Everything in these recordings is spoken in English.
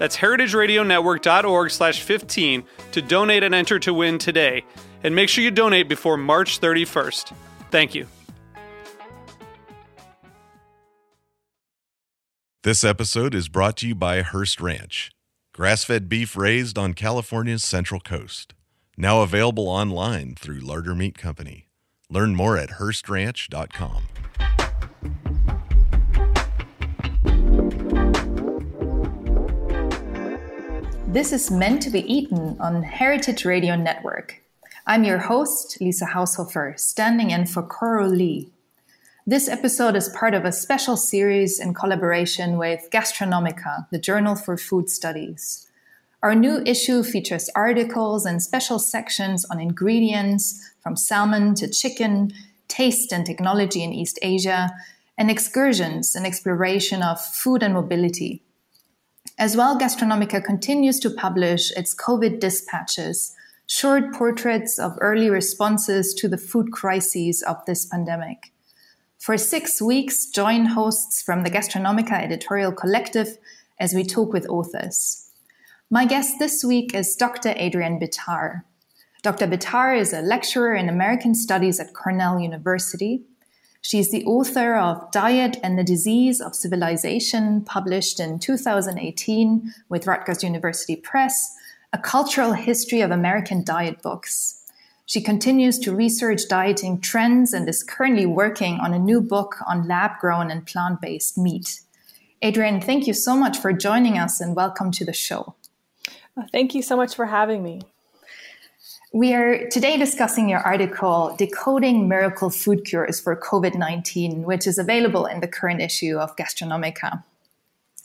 That's heritageradionetwork.org slash 15 to donate and enter to win today. And make sure you donate before March 31st. Thank you. This episode is brought to you by Hearst Ranch, grass fed beef raised on California's Central Coast. Now available online through Larder Meat Company. Learn more at HearstRanch.com. This is meant to be eaten on Heritage Radio Network. I'm your host, Lisa Haushofer, standing in for Coral Lee. This episode is part of a special series in collaboration with Gastronomica, the Journal for Food Studies. Our new issue features articles and special sections on ingredients from salmon to chicken, taste and technology in East Asia, and excursions and exploration of food and mobility. As well, Gastronomica continues to publish its COVID dispatches, short portraits of early responses to the food crises of this pandemic. For six weeks, join hosts from the Gastronomica editorial collective as we talk with authors. My guest this week is Dr. Adrienne Bitar. Dr. Bitar is a lecturer in American Studies at Cornell University she is the author of Diet and the Disease of Civilization, published in 2018 with Rutgers University Press, a cultural history of American diet books. She continues to research dieting trends and is currently working on a new book on lab grown and plant based meat. Adrienne, thank you so much for joining us and welcome to the show. thank you so much for having me. We are today discussing your article, Decoding Miracle Food Cures for COVID 19, which is available in the current issue of Gastronomica.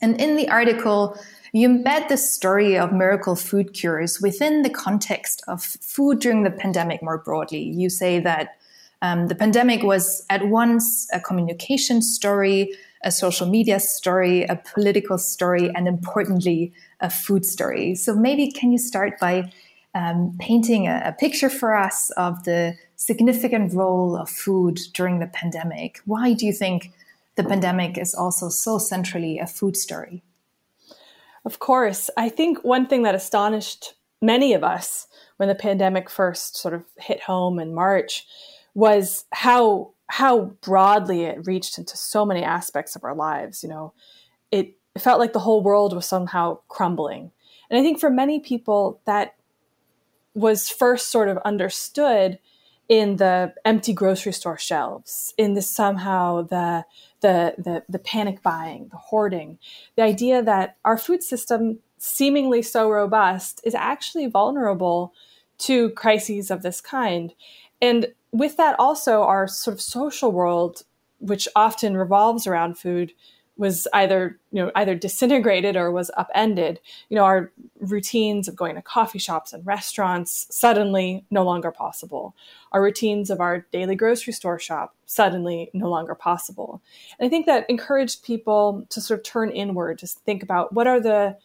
And in the article, you embed the story of miracle food cures within the context of food during the pandemic more broadly. You say that um, the pandemic was at once a communication story, a social media story, a political story, and importantly, a food story. So maybe can you start by um, painting a, a, picture for us of the significant role of food during the pandemic. Why do you think the pandemic is also so centrally a food story? Of course. I think one thing that astonished many of us when the pandemic first sort of hit home in March was how how broadly it reached into so many aspects of our lives. You know, it, it felt like the whole world was somehow crumbling. And I think for many people that was first sort of understood in the empty grocery store shelves, in the somehow the, the the the panic buying, the hoarding, the idea that our food system, seemingly so robust, is actually vulnerable to crises of this kind. And with that, also our sort of social world, which often revolves around food, was either you know either disintegrated or was upended. You know our routines of going to coffee shops and restaurants suddenly no longer possible. Our routines of our daily grocery store shop suddenly no longer possible. And i think that encouraged people to sort of turn inward to think about what are the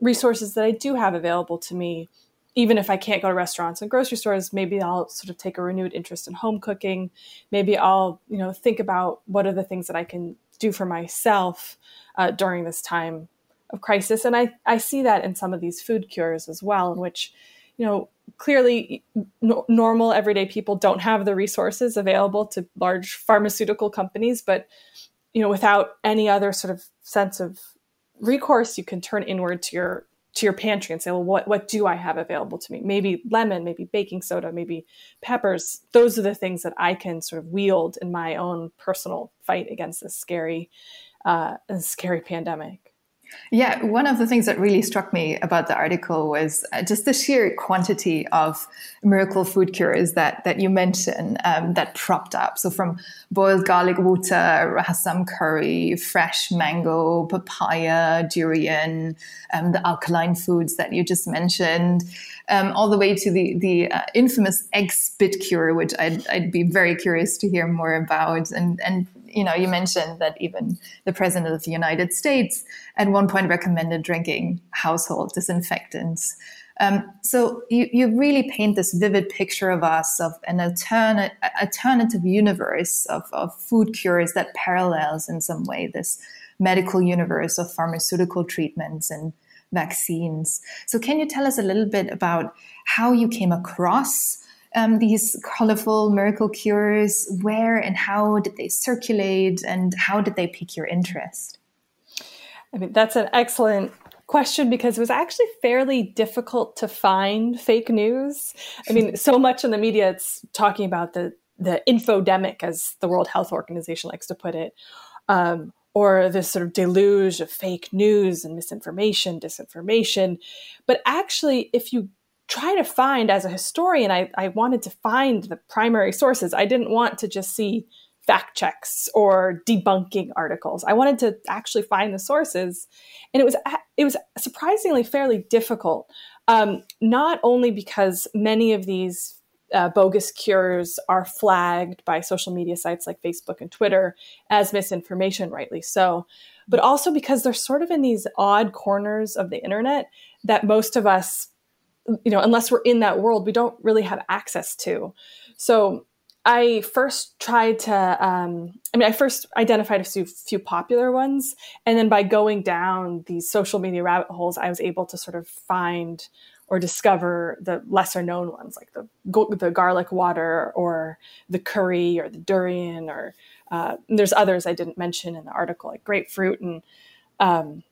resources that i do have available to me. Even if I can't go to restaurants and grocery stores, maybe I'll sort of take a renewed interest in home cooking. Maybe I'll, you know, think about what are the things that I can do for myself uh, during this time of crisis. And I, I see that in some of these food cures as well, in which, you know, clearly n- normal everyday people don't have the resources available to large pharmaceutical companies, but, you know, without any other sort of sense of recourse, you can turn inward to your to your pantry and say, well, what, what do I have available to me? Maybe lemon, maybe baking soda, maybe peppers. Those are the things that I can sort of wield in my own personal fight against this scary, uh, scary pandemic. Yeah, one of the things that really struck me about the article was uh, just the sheer quantity of miracle food cures that that you mentioned um, that propped up. So from boiled garlic water, rasam curry, fresh mango, papaya, durian, um, the alkaline foods that you just mentioned, um, all the way to the the uh, infamous egg spit cure, which I'd, I'd be very curious to hear more about, and and you know, you mentioned that even the president of the United States at one point recommended drinking household disinfectants. Um, so you, you really paint this vivid picture of us of an alternate, alternative universe of, of food cures that parallels in some way this medical universe of pharmaceutical treatments and vaccines. So can you tell us a little bit about how you came across um, these colorful miracle cures? Where and how did they circulate, and how did they pique your interest? I mean, that's an excellent question because it was actually fairly difficult to find fake news. I mean, so much in the media it's talking about the the infodemic, as the World Health Organization likes to put it, um, or this sort of deluge of fake news and misinformation, disinformation. But actually, if you try to find as a historian I, I wanted to find the primary sources. I didn't want to just see fact checks or debunking articles. I wanted to actually find the sources. And it was it was surprisingly fairly difficult um, not only because many of these uh, bogus cures are flagged by social media sites like Facebook and Twitter as misinformation, rightly so, but also because they're sort of in these odd corners of the internet that most of us you know, unless we're in that world, we don't really have access to. So I first tried to, um, I mean, I first identified a few, few popular ones. And then by going down these social media rabbit holes, I was able to sort of find or discover the lesser known ones like the, the garlic water or the curry or the durian or uh, there's others I didn't mention in the article like grapefruit and um,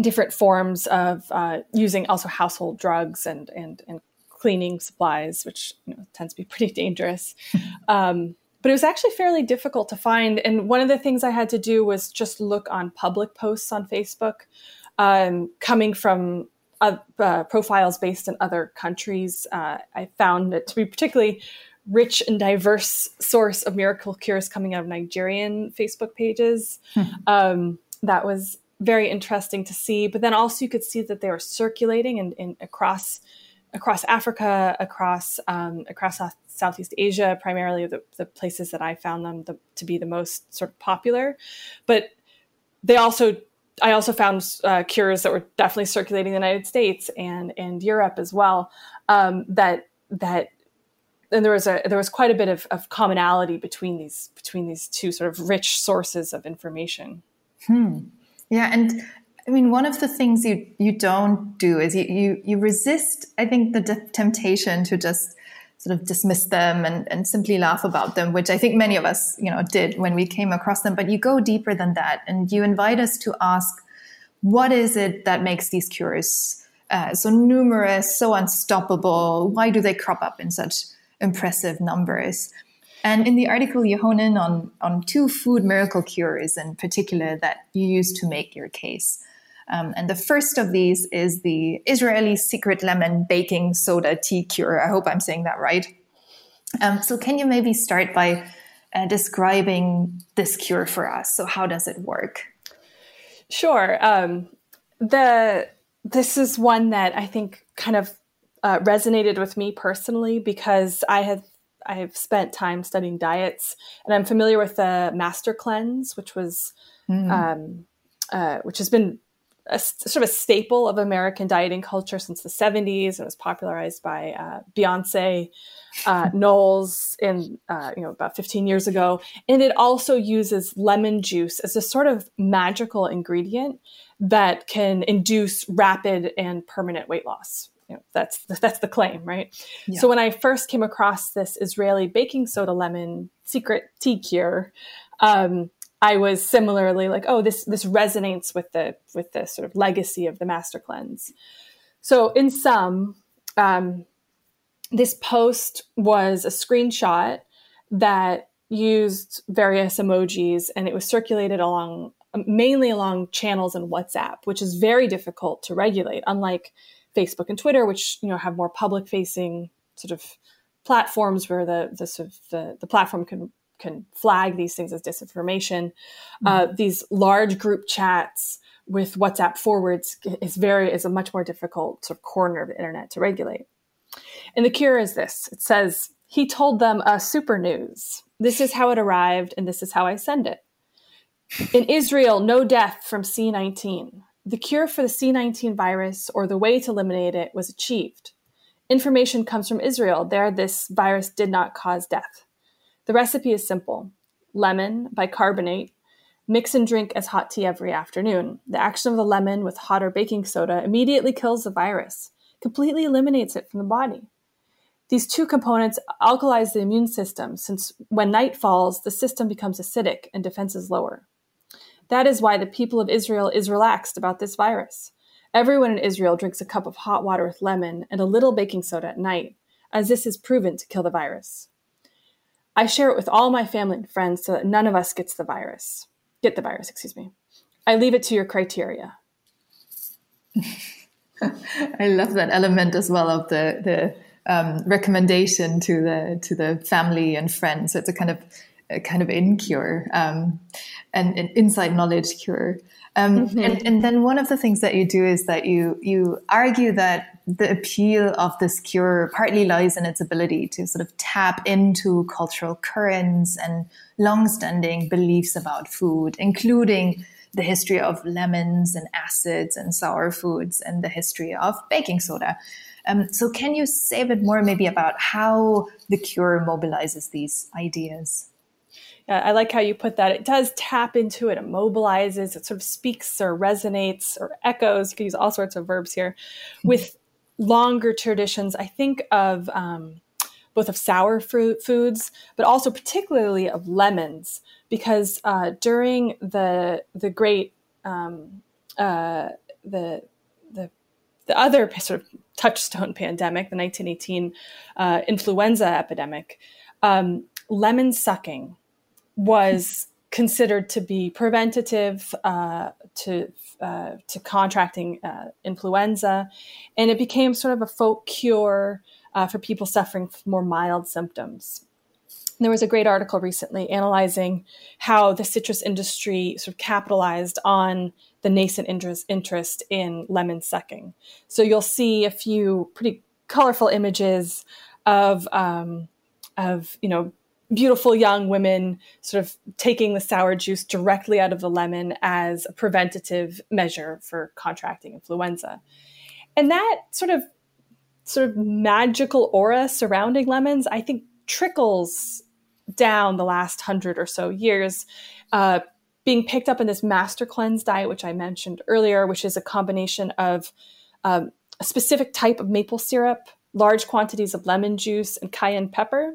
different forms of uh, using also household drugs and and and cleaning supplies, which you know, tends to be pretty dangerous. Um, but it was actually fairly difficult to find. And one of the things I had to do was just look on public posts on Facebook, um, coming from uh, uh, profiles based in other countries. Uh, I found it to be particularly rich and diverse source of miracle cures coming out of Nigerian Facebook pages. Hmm. Um, that was very interesting to see. But then also you could see that they were circulating in, in across across Africa, across um, across South, Southeast Asia, primarily the, the places that I found them the, to be the most sort of popular. But they also I also found uh, cures that were definitely circulating in the United States and and Europe as well. Um, that that and there was a there was quite a bit of, of commonality between these between these two sort of rich sources of information. Hmm. Yeah, and I mean, one of the things you you don't do is you you, you resist. I think the temptation to just sort of dismiss them and, and simply laugh about them, which I think many of us, you know, did when we came across them. But you go deeper than that, and you invite us to ask, what is it that makes these cures uh, so numerous, so unstoppable? Why do they crop up in such impressive numbers? And in the article, you hone in on, on two food miracle cures in particular that you use to make your case. Um, and the first of these is the Israeli secret lemon baking soda tea cure. I hope I'm saying that right. Um, so, can you maybe start by uh, describing this cure for us? So, how does it work? Sure. Um, the this is one that I think kind of uh, resonated with me personally because I had I've spent time studying diets, and I'm familiar with the Master Cleanse, which was, mm. um, uh, which has been a, sort of a staple of American dieting culture since the 70s. It was popularized by uh, Beyonce uh, Knowles in uh, you know about 15 years ago, and it also uses lemon juice as a sort of magical ingredient that can induce rapid and permanent weight loss you know, that's that's the claim, right? Yeah. So when I first came across this Israeli baking soda lemon secret tea cure, um, I was similarly like, oh, this this resonates with the with the sort of legacy of the master cleanse. So in sum, um, this post was a screenshot that used various emojis and it was circulated along mainly along channels and WhatsApp, which is very difficult to regulate, unlike Facebook and Twitter, which you know have more public facing sort of platforms where the the sort of the, the platform can can flag these things as disinformation. Mm-hmm. Uh, these large group chats with WhatsApp forwards is very is a much more difficult sort of corner of the internet to regulate. And the cure is this: it says he told them a super news. This is how it arrived, and this is how I send it. In Israel, no death from C19. The cure for the C19 virus or the way to eliminate it was achieved. Information comes from Israel. There, this virus did not cause death. The recipe is simple lemon, bicarbonate, mix and drink as hot tea every afternoon. The action of the lemon with hot or baking soda immediately kills the virus, completely eliminates it from the body. These two components alkalize the immune system, since when night falls, the system becomes acidic and defenses lower. That is why the people of Israel is relaxed about this virus. Everyone in Israel drinks a cup of hot water with lemon and a little baking soda at night, as this is proven to kill the virus. I share it with all my family and friends so that none of us gets the virus. Get the virus, excuse me. I leave it to your criteria. I love that element as well of the the um, recommendation to the to the family and friends. It's a kind of a kind of in cure um, and an inside knowledge cure. Um, mm-hmm. and, and then one of the things that you do is that you you argue that the appeal of this cure partly lies in its ability to sort of tap into cultural currents and long-standing beliefs about food, including the history of lemons and acids and sour foods and the history of baking soda. Um, so, can you say a bit more maybe about how the cure mobilizes these ideas? I like how you put that. It does tap into it, it mobilizes, it sort of speaks or resonates or echoes. You can use all sorts of verbs here with longer traditions. I think of um, both of sour fruit foods, but also particularly of lemons, because uh, during the the great um, uh, the the the other sort of touchstone pandemic, the 1918 uh, influenza epidemic, um, lemon sucking was considered to be preventative uh, to uh, to contracting uh, influenza, and it became sort of a folk cure uh, for people suffering from more mild symptoms. There was a great article recently analyzing how the citrus industry sort of capitalized on the nascent interest, interest in lemon sucking. So you'll see a few pretty colorful images of um, of you know beautiful young women sort of taking the sour juice directly out of the lemon as a preventative measure for contracting influenza. And that sort of sort of magical aura surrounding lemons, I think trickles down the last hundred or so years, uh, being picked up in this master cleanse diet, which I mentioned earlier, which is a combination of um, a specific type of maple syrup large quantities of lemon juice and cayenne pepper.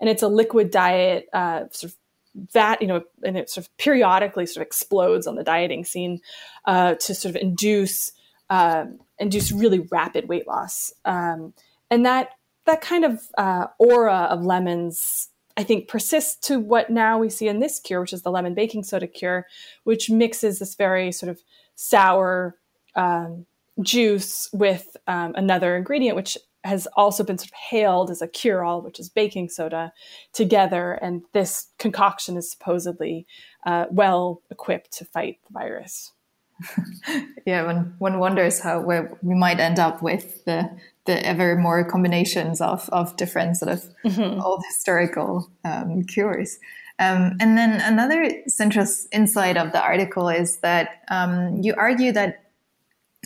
And it's a liquid diet, uh, sort of that, you know, and it sort of periodically sort of explodes on the dieting scene uh, to sort of induce uh, induce really rapid weight loss. Um, and that that kind of uh, aura of lemons I think persists to what now we see in this cure, which is the lemon baking soda cure, which mixes this very sort of sour um, juice with um, another ingredient, which has also been sort of hailed as a cure all, which is baking soda, together. And this concoction is supposedly uh, well equipped to fight the virus. yeah, one, one wonders how where we might end up with the the ever more combinations of, of different sort of mm-hmm. old historical um, cures. Um, and then another central insight of the article is that um, you argue that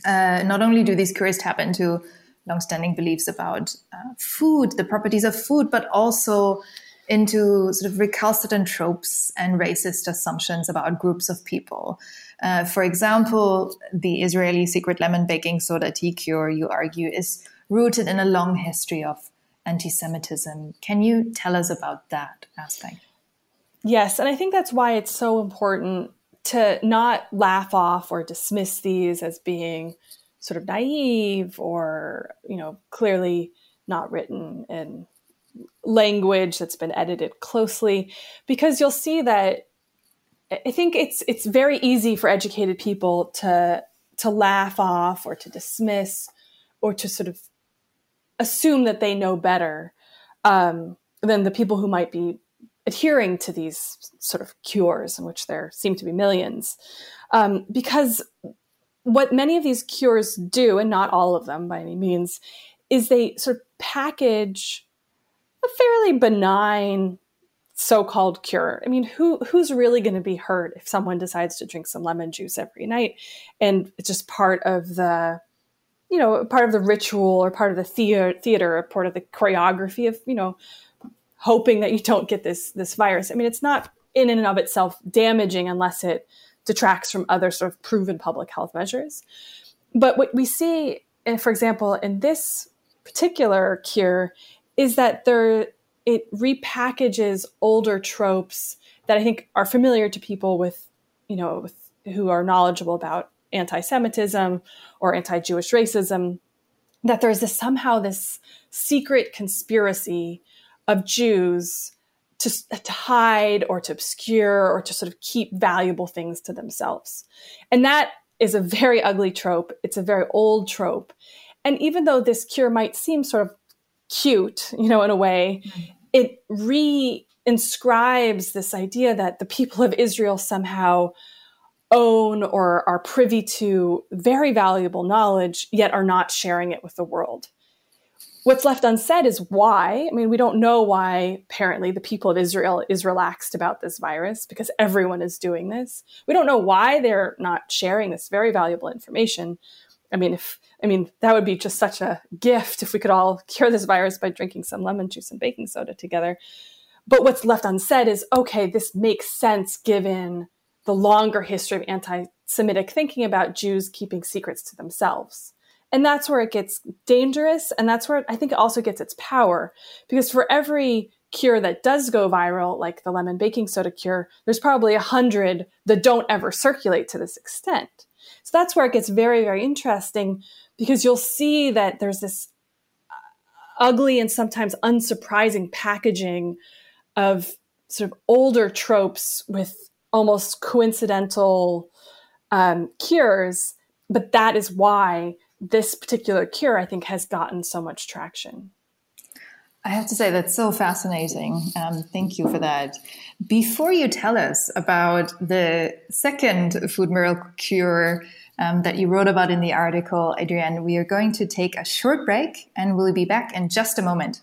uh, not only do these cures tap into longstanding beliefs about uh, food, the properties of food, but also into sort of recalcitrant tropes and racist assumptions about groups of people. Uh, for example, the Israeli secret lemon baking soda tea cure, you argue, is rooted in a long history of anti Semitism. Can you tell us about that aspect? Yes, and I think that's why it's so important to not laugh off or dismiss these as being sort of naive or, you know, clearly not written in language that's been edited closely because you'll see that I think it's it's very easy for educated people to to laugh off or to dismiss or to sort of assume that they know better um, than the people who might be adhering to these sort of cures, in which there seem to be millions. Um, because what many of these cures do, and not all of them by any means, is they sort of package a fairly benign so-called cure. I mean, who who's really going to be hurt if someone decides to drink some lemon juice every night and it's just part of the you know, part of the ritual or part of the theater, theater or part of the choreography of, you know, hoping that you don't get this this virus. I mean, it's not in and of itself damaging unless it detracts from other sort of proven public health measures. But what we see, eh, for example, in this particular cure, is that there it repackages older tropes that I think are familiar to people with, you know, with, who are knowledgeable about anti-Semitism or anti-Jewish racism. That there's this somehow this secret conspiracy of Jews to, to hide or to obscure or to sort of keep valuable things to themselves. And that is a very ugly trope. It's a very old trope. And even though this cure might seem sort of cute, you know, in a way, mm-hmm. it re inscribes this idea that the people of Israel somehow own or are privy to very valuable knowledge, yet are not sharing it with the world. What's left unsaid is why. I mean, we don't know why apparently the people of Israel is relaxed about this virus because everyone is doing this. We don't know why they're not sharing this very valuable information. I mean, if I mean that would be just such a gift if we could all cure this virus by drinking some lemon juice and baking soda together. But what's left unsaid is okay, this makes sense given the longer history of anti Semitic thinking about Jews keeping secrets to themselves. And that's where it gets dangerous. And that's where I think it also gets its power. Because for every cure that does go viral, like the lemon baking soda cure, there's probably a hundred that don't ever circulate to this extent. So that's where it gets very, very interesting because you'll see that there's this ugly and sometimes unsurprising packaging of sort of older tropes with almost coincidental um, cures. But that is why this particular cure, I think, has gotten so much traction. I have to say that's so fascinating. Um, thank you for that. Before you tell us about the second food miracle cure um, that you wrote about in the article, Adrienne, we are going to take a short break and we'll be back in just a moment.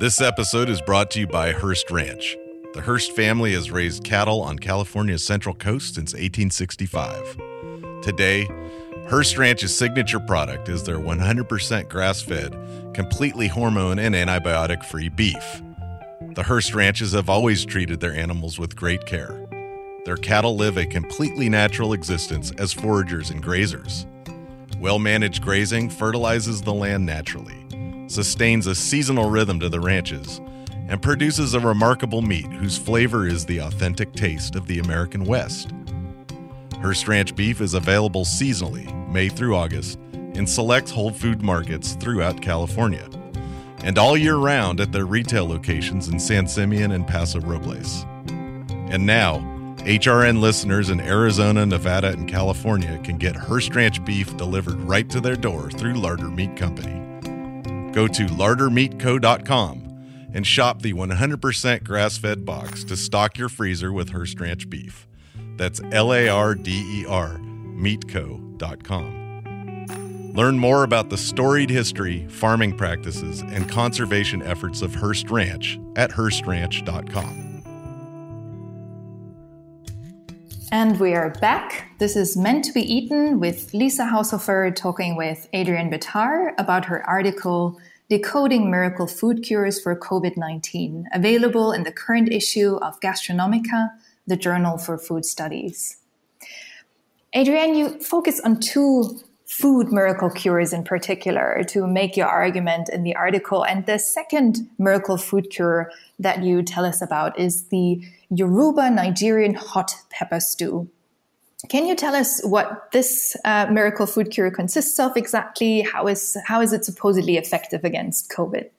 This episode is brought to you by Hearst Ranch. The Hearst family has raised cattle on California's Central Coast since 1865. Today, Hearst Ranch's signature product is their 100% grass fed, completely hormone and antibiotic free beef. The Hearst Ranches have always treated their animals with great care. Their cattle live a completely natural existence as foragers and grazers. Well managed grazing fertilizes the land naturally, sustains a seasonal rhythm to the ranches, and produces a remarkable meat whose flavor is the authentic taste of the American West. Hearst Ranch beef is available seasonally, May through August, in select Whole Food markets throughout California, and all year round at their retail locations in San Simeon and Paso Robles. And now, HRN listeners in Arizona, Nevada, and California can get Hearst Ranch beef delivered right to their door through Larder Meat Company. Go to lardermeatco.com and shop the 100% grass fed box to stock your freezer with Hearst Ranch beef. That's L A R D E R, meatco.com. Learn more about the storied history, farming practices, and conservation efforts of Hearst Ranch at HearstRanch.com. And we are back. This is Meant to be Eaten with Lisa Haushofer talking with Adrienne Bitar about her article Decoding Miracle Food Cures for COVID 19, available in the current issue of Gastronomica, the Journal for Food Studies. Adrienne, you focus on two food miracle cures in particular to make your argument in the article. And the second miracle food cure that you tell us about is the Yoruba Nigerian hot pepper stew. Can you tell us what this uh, miracle food cure consists of exactly? How is how is it supposedly effective against COVID?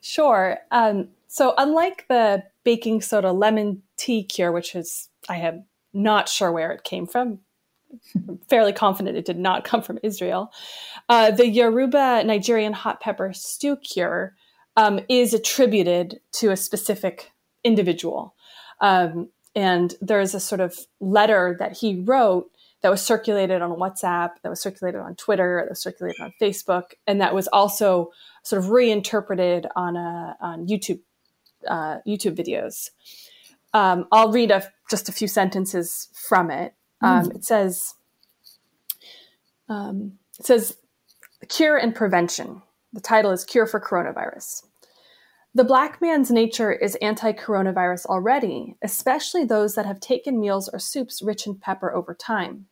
Sure. Um, so, unlike the baking soda lemon tea cure, which is I am not sure where it came from, I'm fairly confident it did not come from Israel. Uh, the Yoruba Nigerian hot pepper stew cure um, is attributed to a specific individual. Um, and there's a sort of letter that he wrote that was circulated on WhatsApp, that was circulated on Twitter, that was circulated on Facebook, and that was also sort of reinterpreted on a, on YouTube uh, YouTube videos. Um, I'll read a, just a few sentences from it. Um, mm. It says, um, it says, cure and prevention. The title is Cure for Coronavirus. The black man's nature is anti coronavirus already, especially those that have taken meals or soups rich in pepper over time.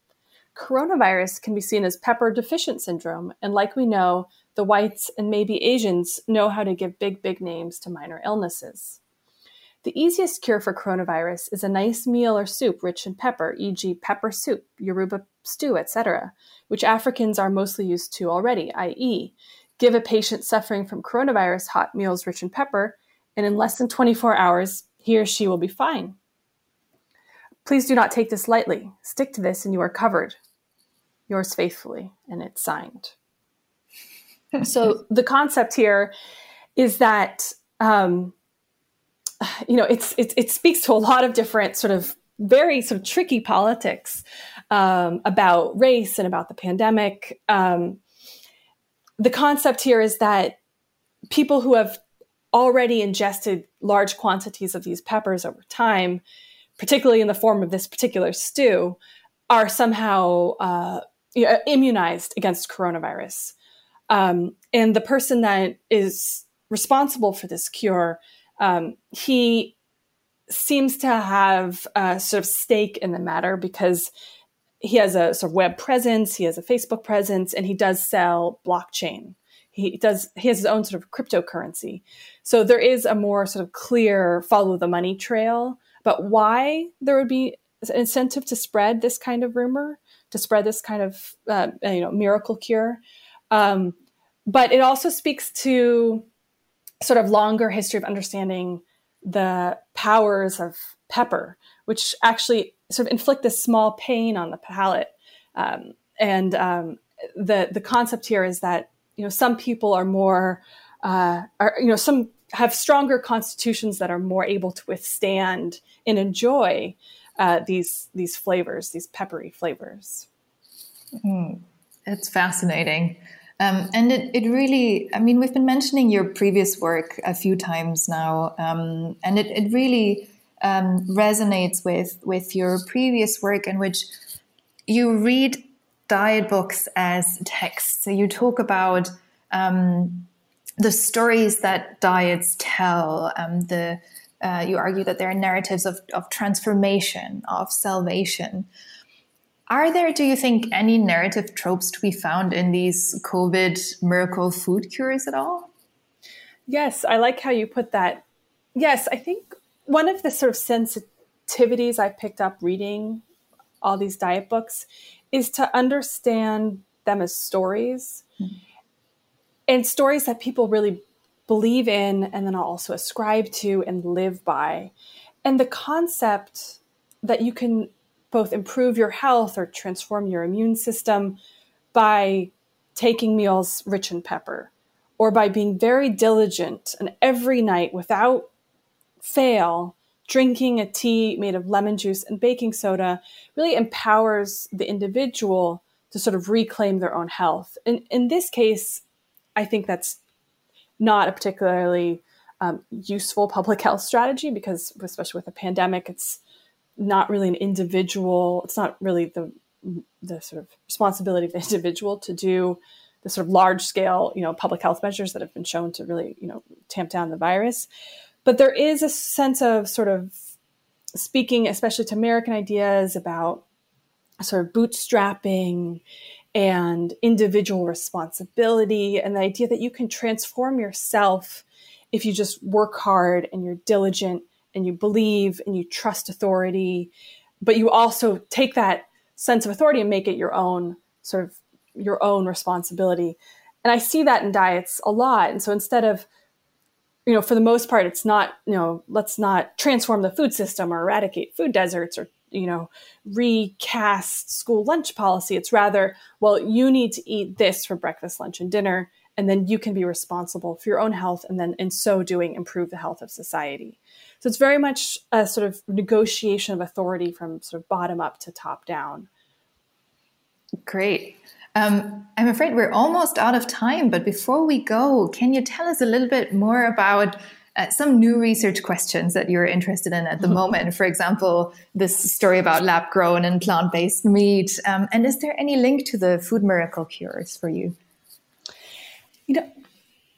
Coronavirus can be seen as pepper deficient syndrome, and like we know, the whites and maybe Asians know how to give big, big names to minor illnesses. The easiest cure for coronavirus is a nice meal or soup rich in pepper, e.g., pepper soup, Yoruba stew, etc., which Africans are mostly used to already, i.e., Give a patient suffering from coronavirus hot meals rich in pepper, and in less than 24 hours, he or she will be fine. Please do not take this lightly. Stick to this and you are covered. Yours faithfully, and it's signed. so the concept here is that um, you know it's, it, it speaks to a lot of different sort of very sort of tricky politics um, about race and about the pandemic. Um, the concept here is that people who have already ingested large quantities of these peppers over time, particularly in the form of this particular stew, are somehow uh, immunized against coronavirus. Um, and the person that is responsible for this cure, um, he seems to have a sort of stake in the matter because he has a sort of web presence, he has a Facebook presence, and he does sell blockchain. He does he has his own sort of cryptocurrency. So there is a more sort of clear follow the money trail. But why there would be an incentive to spread this kind of rumor, to spread this kind of uh, you know miracle cure, um, but it also speaks to sort of longer history of understanding the powers of pepper, which actually sort of inflict this small pain on the palate. Um, and um, the the concept here is that you know some people are more uh, are you know some have stronger constitutions that are more able to withstand and enjoy uh, these these flavors, these peppery flavors. Mm, it's fascinating. Um, and it, it really, I mean, we've been mentioning your previous work a few times now, um, and it, it really um, resonates with with your previous work in which you read diet books as texts. So you talk about um, the stories that diets tell. Um, the uh, you argue that there are narratives of, of transformation, of salvation. Are there, do you think, any narrative tropes to be found in these COVID miracle food cures at all? Yes, I like how you put that. Yes, I think one of the sort of sensitivities I picked up reading all these diet books is to understand them as stories mm-hmm. and stories that people really believe in and then also ascribe to and live by. And the concept that you can both improve your health or transform your immune system by taking meals rich in pepper or by being very diligent and every night without fail, drinking a tea made of lemon juice and baking soda really empowers the individual to sort of reclaim their own health. And in this case, I think that's not a particularly um, useful public health strategy because, especially with a pandemic, it's not really an individual. It's not really the the sort of responsibility of the individual to do the sort of large scale, you know, public health measures that have been shown to really, you know, tamp down the virus. But there is a sense of sort of speaking, especially to American ideas about sort of bootstrapping and individual responsibility and the idea that you can transform yourself if you just work hard and you're diligent and you believe and you trust authority, but you also take that sense of authority and make it your own sort of your own responsibility. And I see that in diets a lot. And so instead of, you know, for the most part, it's not, you know, let's not transform the food system or eradicate food deserts or, you know, recast school lunch policy. It's rather, well, you need to eat this for breakfast, lunch, and dinner. And then you can be responsible for your own health. And then in so doing, improve the health of society. So it's very much a sort of negotiation of authority from sort of bottom up to top down. Great. Um, I'm afraid we're almost out of time, but before we go, can you tell us a little bit more about uh, some new research questions that you're interested in at the moment? For example, this story about lab grown and plant based meat. Um, and is there any link to the food miracle cures for you? You know,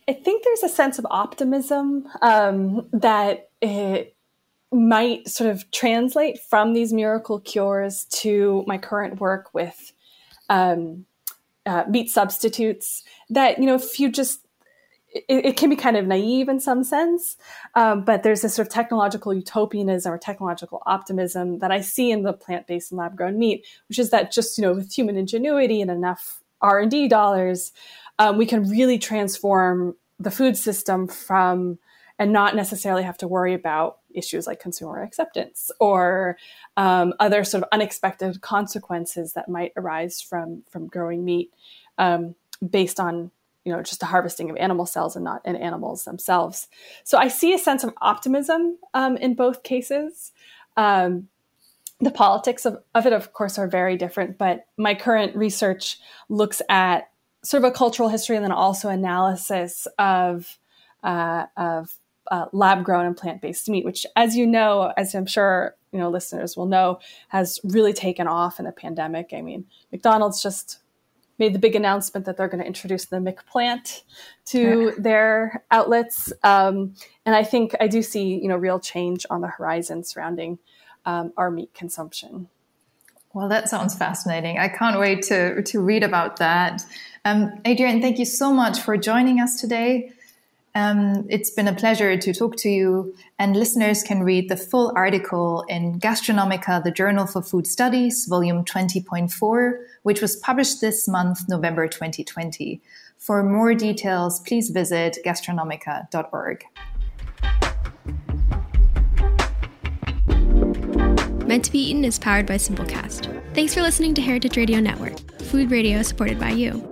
I think there's a sense of optimism um, that it might sort of translate from these miracle cures to my current work with um, uh, meat substitutes that you know if you just it, it, can be kind of naive in some sense, um, but there's this sort of technological utopianism or technological optimism that I see in the plant-based and lab-grown meat, which is that just you know with human ingenuity and enough R and D dollars, um, we can really transform the food system from and not necessarily have to worry about issues like consumer acceptance or um, other sort of unexpected consequences that might arise from from growing meat um, based on you know just the harvesting of animal cells and not in animals themselves. So I see a sense of optimism um, in both cases. Um, the politics of, of it, of course, are very different, but my current research looks at sort of a cultural history and then also analysis of uh, of uh, lab grown and plant based meat, which, as you know, as I'm sure you know listeners will know, has really taken off in the pandemic. I mean, McDonald's just made the big announcement that they're going to introduce the McPlant to their outlets, um, and I think I do see you know real change on the horizon surrounding um, our meat consumption. Well, that sounds fascinating. I can't wait to to read about that. Um, Adrienne, thank you so much for joining us today. Um, it's been a pleasure to talk to you, and listeners can read the full article in Gastronomica, the Journal for Food Studies, volume 20.4, which was published this month, November 2020. For more details, please visit gastronomica.org. Meant to be Eaten is powered by Simplecast. Thanks for listening to Heritage Radio Network, food radio supported by you.